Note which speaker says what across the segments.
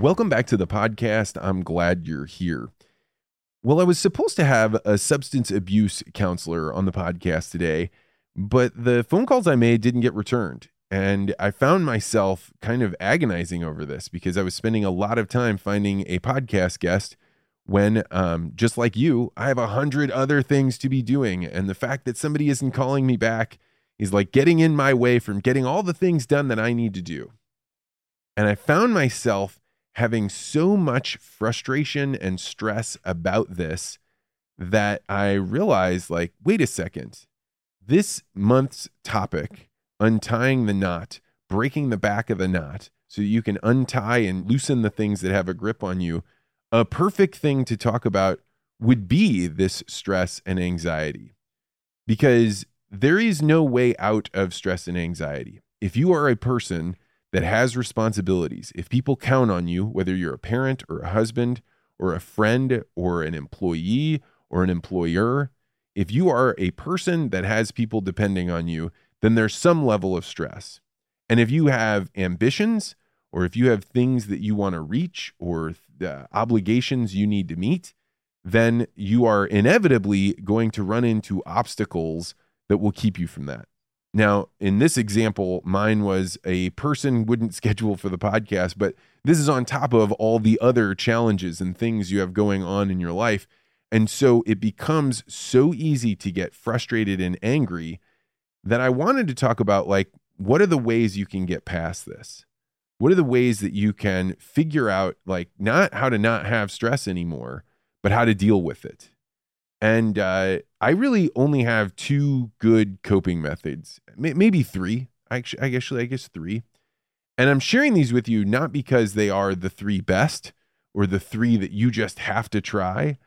Speaker 1: Welcome back to the podcast. I'm glad you're here. Well, I was supposed to have a substance abuse counselor on the podcast today, but the phone calls I made didn't get returned. And I found myself kind of agonizing over this because I was spending a lot of time finding a podcast guest when, um, just like you, I have a hundred other things to be doing. And the fact that somebody isn't calling me back is like getting in my way from getting all the things done that I need to do. And I found myself having so much frustration and stress about this that I realized, like, wait a second, this month's topic, untying the knot, breaking the back of the knot, so you can untie and loosen the things that have a grip on you, a perfect thing to talk about would be this stress and anxiety. Because there is no way out of stress and anxiety. If you are a person that has responsibilities, if people count on you, whether you're a parent or a husband or a friend or an employee or an employer, if you are a person that has people depending on you, then there's some level of stress. And if you have ambitions or if you have things that you want to reach or uh, obligations you need to meet, then you are inevitably going to run into obstacles that will keep you from that. Now, in this example, mine was a person wouldn't schedule for the podcast, but this is on top of all the other challenges and things you have going on in your life. And so it becomes so easy to get frustrated and angry that I wanted to talk about like, what are the ways you can get past this? What are the ways that you can figure out, like, not how to not have stress anymore, but how to deal with it? And uh, I really only have two good coping methods, maybe three. Actually, I guess I guess three. And I'm sharing these with you not because they are the three best or the three that you just have to try,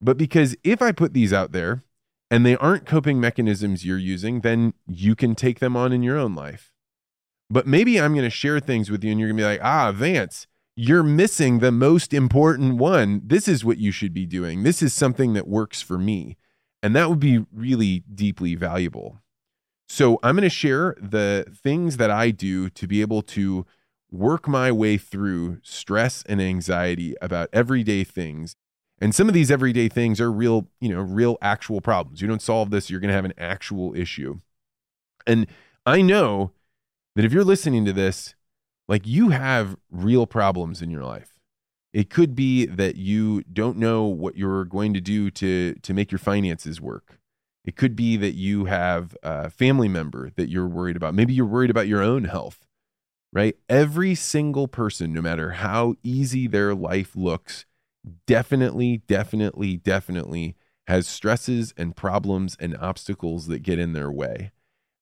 Speaker 1: but because if I put these out there and they aren't coping mechanisms you're using, then you can take them on in your own life. But maybe I'm going to share things with you and you're going to be like, ah, Vance, you're missing the most important one. This is what you should be doing. This is something that works for me. And that would be really deeply valuable. So I'm going to share the things that I do to be able to work my way through stress and anxiety about everyday things. And some of these everyday things are real, you know, real actual problems. You don't solve this, you're going to have an actual issue. And I know that if you're listening to this like you have real problems in your life. It could be that you don't know what you're going to do to to make your finances work. It could be that you have a family member that you're worried about. Maybe you're worried about your own health. Right? Every single person, no matter how easy their life looks, definitely, definitely, definitely has stresses and problems and obstacles that get in their way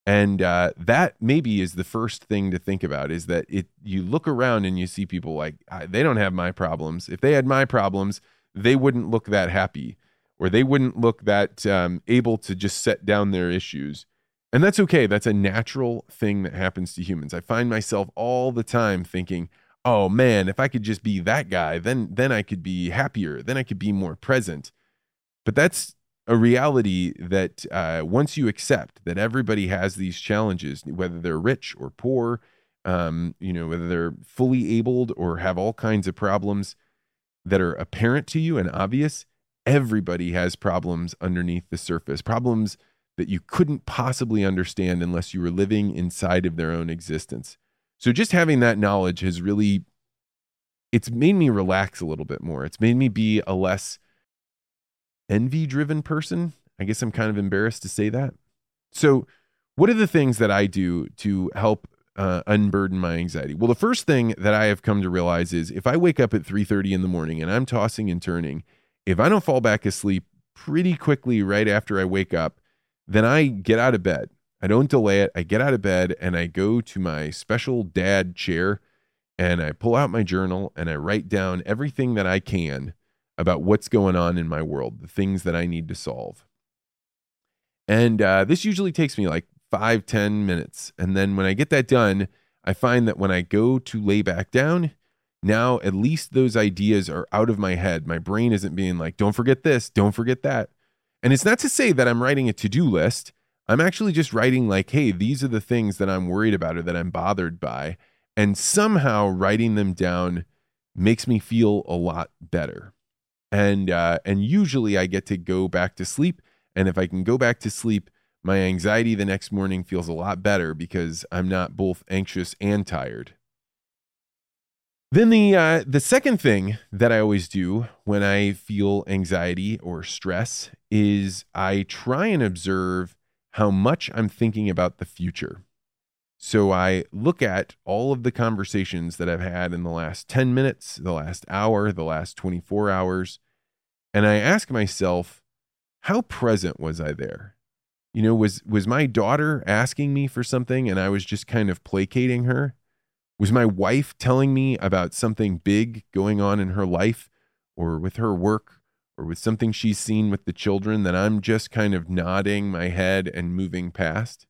Speaker 1: and uh, that maybe is the first thing to think about is that it you look around and you see people like they don't have my problems. If they had my problems they wouldn't look that happy or they wouldn't look that um, able to just set down their issues. And that's okay. That's a natural thing that happens to humans. I find myself all the time thinking oh man if i could just be that guy then then i could be happier. Then i could be more present. But that's a reality that uh, once you accept that everybody has these challenges, whether they're rich or poor, um, you know, whether they're fully abled or have all kinds of problems that are apparent to you and obvious, everybody has problems underneath the surface, problems that you couldn't possibly understand unless you were living inside of their own existence. So just having that knowledge has really it's made me relax a little bit more. It's made me be a less envy driven person. I guess I'm kind of embarrassed to say that. So, what are the things that I do to help uh, unburden my anxiety? Well, the first thing that I have come to realize is if I wake up at 3:30 in the morning and I'm tossing and turning, if I don't fall back asleep pretty quickly right after I wake up, then I get out of bed. I don't delay it. I get out of bed and I go to my special dad chair and I pull out my journal and I write down everything that I can about what's going on in my world, the things that I need to solve. And uh, this usually takes me like five, ten minutes. And then when I get that done, I find that when I go to lay back down, now at least those ideas are out of my head. My brain isn't being like, don't forget this, don't forget that. And it's not to say that I'm writing a to do list. I'm actually just writing, like, hey, these are the things that I'm worried about or that I'm bothered by. And somehow writing them down makes me feel a lot better. And uh, and usually I get to go back to sleep. And if I can go back to sleep, my anxiety the next morning feels a lot better because I'm not both anxious and tired. Then the uh, the second thing that I always do when I feel anxiety or stress is I try and observe how much I'm thinking about the future. So I look at all of the conversations that I've had in the last 10 minutes, the last hour, the last 24 hours, and I ask myself, how present was I there? You know, was was my daughter asking me for something and I was just kind of placating her? Was my wife telling me about something big going on in her life or with her work or with something she's seen with the children that I'm just kind of nodding my head and moving past?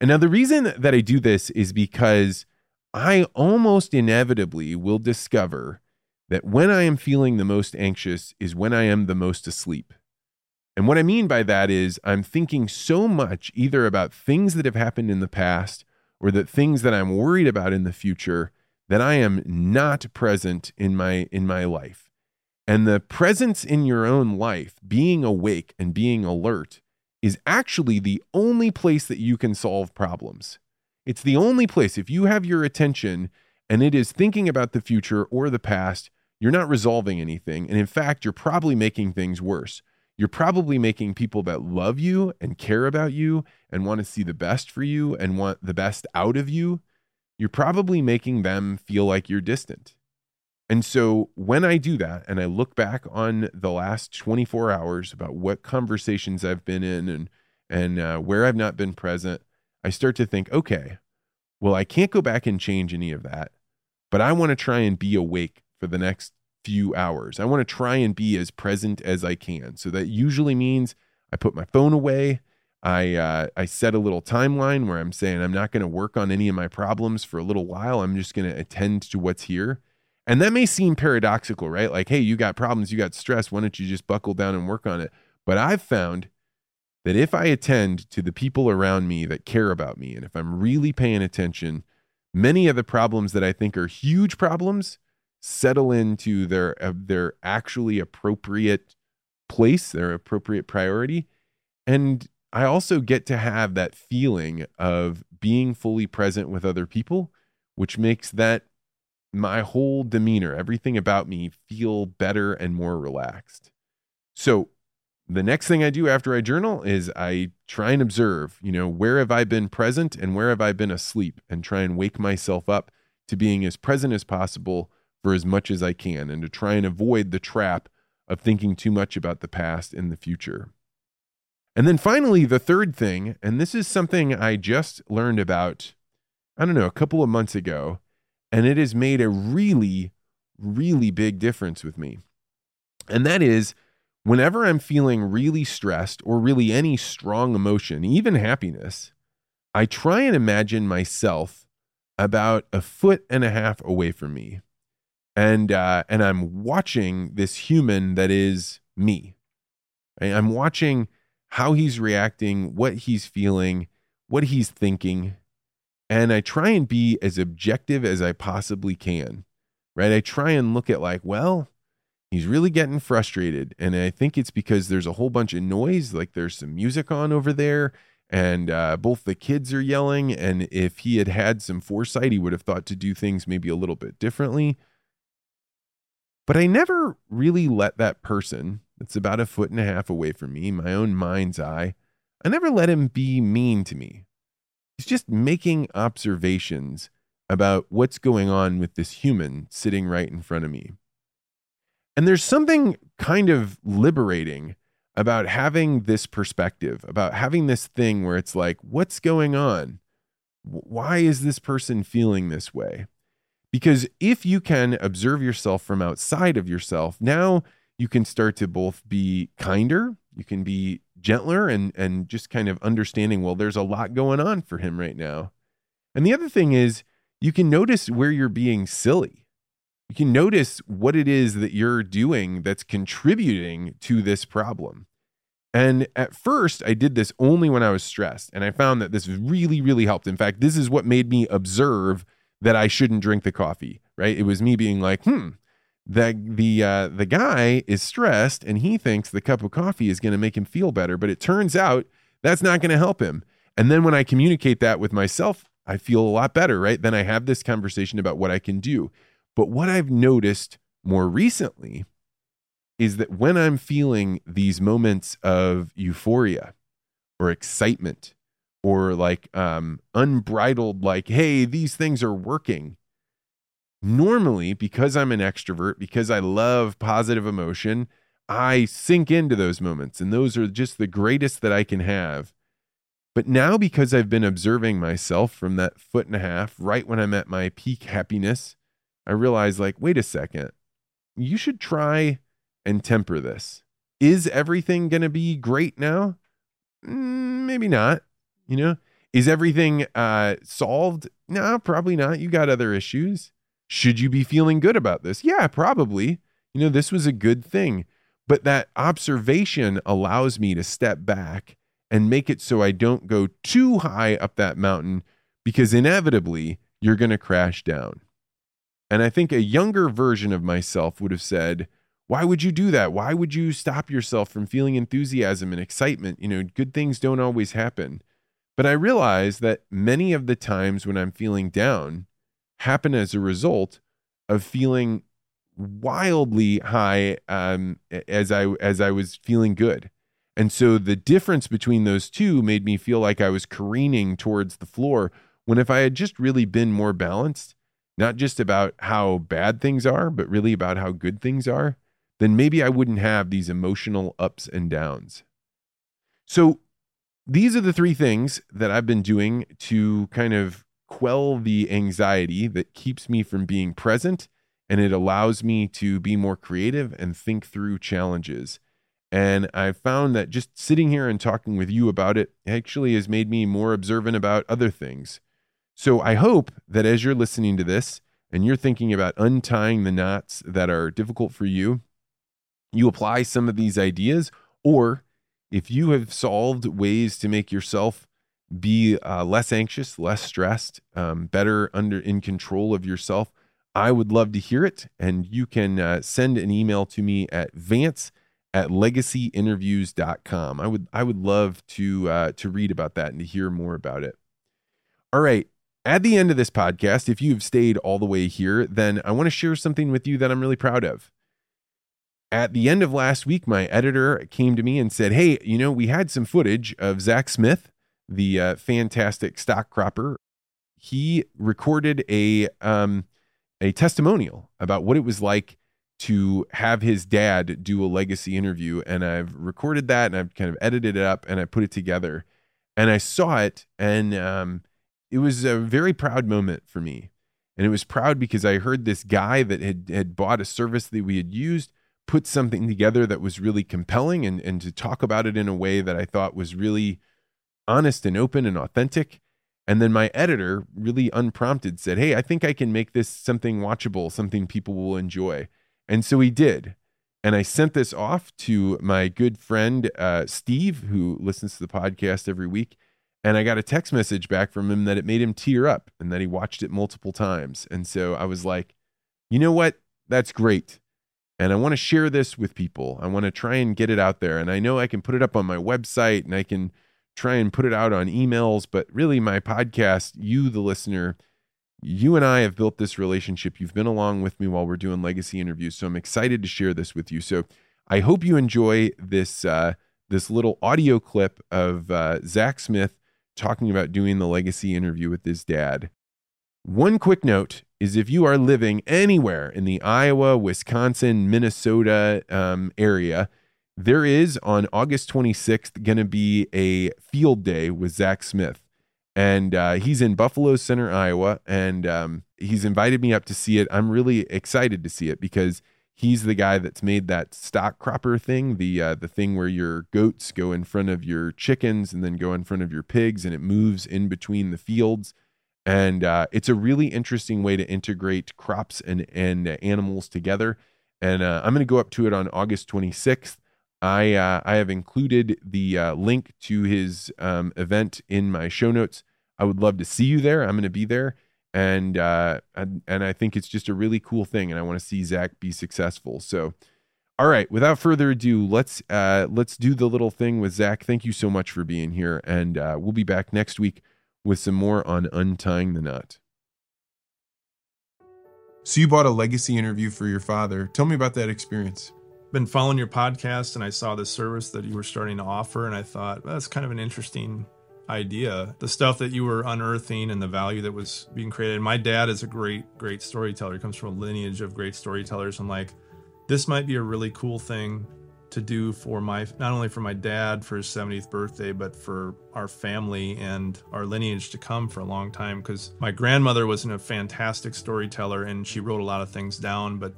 Speaker 1: And now, the reason that I do this is because I almost inevitably will discover that when I am feeling the most anxious is when I am the most asleep. And what I mean by that is I'm thinking so much either about things that have happened in the past or that things that I'm worried about in the future that I am not present in my in my life. And the presence in your own life, being awake and being alert is actually the only place that you can solve problems. It's the only place if you have your attention and it is thinking about the future or the past, you're not resolving anything. And in fact, you're probably making things worse you're probably making people that love you and care about you and want to see the best for you and want the best out of you, you're probably making them feel like you're distant. And so when I do that and I look back on the last 24 hours about what conversations I've been in and and uh, where I've not been present, I start to think, okay, well, I can't go back and change any of that, but I want to try and be awake for the next few hours. I want to try and be as present as I can. So that usually means I put my phone away. I uh, I set a little timeline where I'm saying I'm not going to work on any of my problems for a little while. I'm just going to attend to what's here. And that may seem paradoxical, right? Like, hey, you got problems, you got stress. Why don't you just buckle down and work on it? But I've found that if I attend to the people around me that care about me, and if I'm really paying attention, many of the problems that I think are huge problems settle into their uh, their actually appropriate place, their appropriate priority. And I also get to have that feeling of being fully present with other people, which makes that my whole demeanor, everything about me feel better and more relaxed. So, the next thing I do after I journal is I try and observe, you know, where have I been present and where have I been asleep and try and wake myself up to being as present as possible for as much as I can and to try and avoid the trap of thinking too much about the past and the future. And then finally, the third thing, and this is something I just learned about, I don't know, a couple of months ago, and it has made a really, really big difference with me. And that is whenever I'm feeling really stressed or really any strong emotion, even happiness, I try and imagine myself about a foot and a half away from me and uh, and I'm watching this human that is me. I'm watching how he's reacting, what he's feeling, what he's thinking, and I try and be as objective as I possibly can. Right? I try and look at like, well, he's really getting frustrated, and I think it's because there's a whole bunch of noise, like there's some music on over there. And uh, both the kids are yelling. And if he had had some foresight, he would have thought to do things maybe a little bit differently. But I never really let that person that's about a foot and a half away from me, my own mind's eye, I never let him be mean to me. He's just making observations about what's going on with this human sitting right in front of me. And there's something kind of liberating about having this perspective, about having this thing where it's like, what's going on? Why is this person feeling this way? Because if you can observe yourself from outside of yourself, now you can start to both be kinder, you can be gentler and and just kind of understanding well there's a lot going on for him right now. And the other thing is you can notice where you're being silly. You can notice what it is that you're doing that's contributing to this problem. And at first, I did this only when I was stressed. And I found that this really, really helped. In fact, this is what made me observe that I shouldn't drink the coffee. right? It was me being like, hmm, that the uh, the guy is stressed and he thinks the cup of coffee is going to make him feel better, but it turns out that's not going to help him. And then when I communicate that with myself, I feel a lot better, right? Then I have this conversation about what I can do. But what I've noticed more recently is that when I'm feeling these moments of euphoria or excitement or like um, unbridled, like, hey, these things are working. Normally, because I'm an extrovert, because I love positive emotion, I sink into those moments, and those are just the greatest that I can have. But now, because I've been observing myself from that foot and a half, right when I'm at my peak happiness, I realize, like, wait a second, you should try and temper this. Is everything going to be great now? Mm, maybe not. You know, is everything uh, solved? No, probably not. You got other issues. Should you be feeling good about this? Yeah, probably. You know, this was a good thing. But that observation allows me to step back and make it so I don't go too high up that mountain because inevitably you're going to crash down. And I think a younger version of myself would have said, why would you do that? Why would you stop yourself from feeling enthusiasm and excitement? You know, good things don't always happen. But I realize that many of the times when I'm feeling down happen as a result of feeling wildly high um, as I as I was feeling good. And so the difference between those two made me feel like I was careening towards the floor when if I had just really been more balanced, not just about how bad things are, but really about how good things are, then maybe I wouldn't have these emotional ups and downs. So these are the three things that I've been doing to kind of quell the anxiety that keeps me from being present and it allows me to be more creative and think through challenges. And I found that just sitting here and talking with you about it actually has made me more observant about other things. So I hope that as you're listening to this and you're thinking about untying the knots that are difficult for you, you apply some of these ideas, or if you have solved ways to make yourself be uh, less anxious, less stressed, um, better under in control of yourself, I would love to hear it. And you can uh, send an email to me at Vance at legacyinterviews.com. I would I would love to uh, to read about that and to hear more about it. All right. At the end of this podcast, if you've stayed all the way here, then I want to share something with you that I'm really proud of at the end of last week, my editor came to me and said, Hey, you know, we had some footage of Zach Smith, the uh, fantastic stock cropper. He recorded a, um, a testimonial about what it was like to have his dad do a legacy interview. And I've recorded that and I've kind of edited it up and I put it together. And I saw it, and um, it was a very proud moment for me. And it was proud because I heard this guy that had, had bought a service that we had used put something together that was really compelling and, and to talk about it in a way that I thought was really honest and open and authentic. And then my editor, really unprompted, said, Hey, I think I can make this something watchable, something people will enjoy. And so he did. And I sent this off to my good friend, uh, Steve, who listens to the podcast every week. And I got a text message back from him that it made him tear up and that he watched it multiple times. And so I was like, you know what? That's great. And I want to share this with people. I want to try and get it out there. And I know I can put it up on my website and I can try and put it out on emails, but really, my podcast, you, the listener, you and I have built this relationship. You've been along with me while we're doing legacy interviews. So I'm excited to share this with you. So I hope you enjoy this, uh, this little audio clip of uh, Zach Smith talking about doing the legacy interview with his dad. One quick note is if you are living anywhere in the Iowa, Wisconsin, Minnesota um, area, there is on August 26th going to be a field day with Zach Smith. And uh, he's in Buffalo Center, Iowa. And um, he's invited me up to see it. I'm really excited to see it because he's the guy that's made that stock cropper thing, the uh, the thing where your goats go in front of your chickens and then go in front of your pigs, and it moves in between the fields and uh, it's a really interesting way to integrate crops and and uh, animals together. And uh, I'm going to go up to it on August 26th. I uh, I have included the uh, link to his um, event in my show notes. I would love to see you there. I'm going to be there, and uh, and, I think it's just a really cool thing, and I want to see Zach be successful. So, all right, without further ado, let's uh, let's do the little thing with Zach. Thank you so much for being here, and uh, we'll be back next week with some more on untying the knot. So you bought a legacy interview for your father. Tell me about that experience.
Speaker 2: Been following your podcast, and I saw the service that you were starting to offer, and I thought well, that's kind of an interesting idea, the stuff that you were unearthing and the value that was being created. and My dad is a great, great storyteller. He comes from a lineage of great storytellers. I'm like, this might be a really cool thing to do for my not only for my dad for his 70th birthday but for our family and our lineage to come for a long time because my grandmother wasn't a fantastic storyteller and she wrote a lot of things down but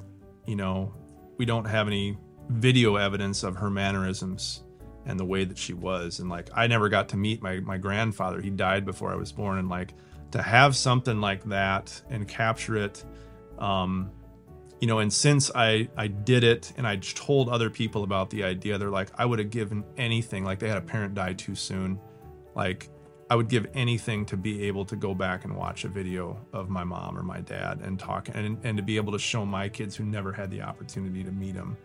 Speaker 2: you know we don't have any video evidence of her mannerisms and the way that she was. And like i never got to meet my my grandfather. He died before i was born. And like to have something like that and capture it um you know and since i i did it and i told other people about the idea they're like i would have given anything. Like they had a parent die too soon. Like i would give anything to be able to go back and watch a video of my mom or my dad and talk and, and to be able to show my kids who never had the opportunity to meet them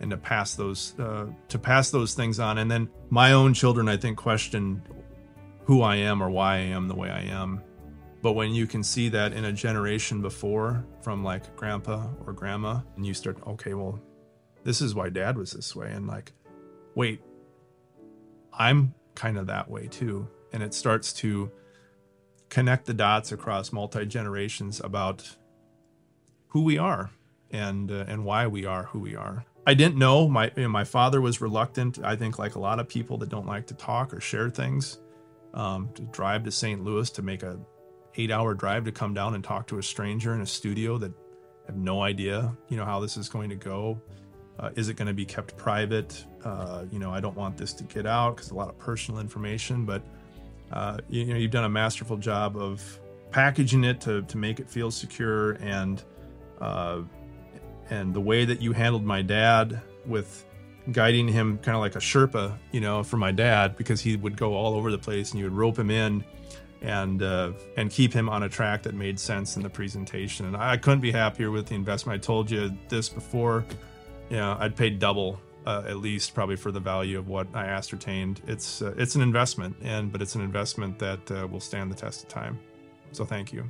Speaker 2: and to pass those uh, to pass those things on. And then my own children i think question who i am or why i am the way i am. But when you can see that in a generation before from like grandpa or grandma and you start okay well this is why dad was this way. And like wait i'm kind of that way too and it starts to connect the dots across multi generations about who we are and uh, and why we are who we are I didn't know. My you know, my father was reluctant. I think, like a lot of people that don't like to talk or share things, um, to drive to St. Louis to make a eight hour drive to come down and talk to a stranger in a studio that have no idea, you know, how this is going to go. Uh, is it going to be kept private? Uh, you know, I don't want this to get out because a lot of personal information. But uh, you, you know, you've done a masterful job of packaging it to to make it feel secure and uh, and the way that you handled my dad with guiding him kind of like a Sherpa, you know, for my dad because he would go all over the place and you would rope him in and uh, and keep him on a track that made sense in the presentation. And I couldn't be happier with the investment. I told you this before. You know, I'd paid double uh, at least probably for the value of what I ascertained. It's uh, it's an investment, and but it's an investment that uh, will stand the test of time. So thank you.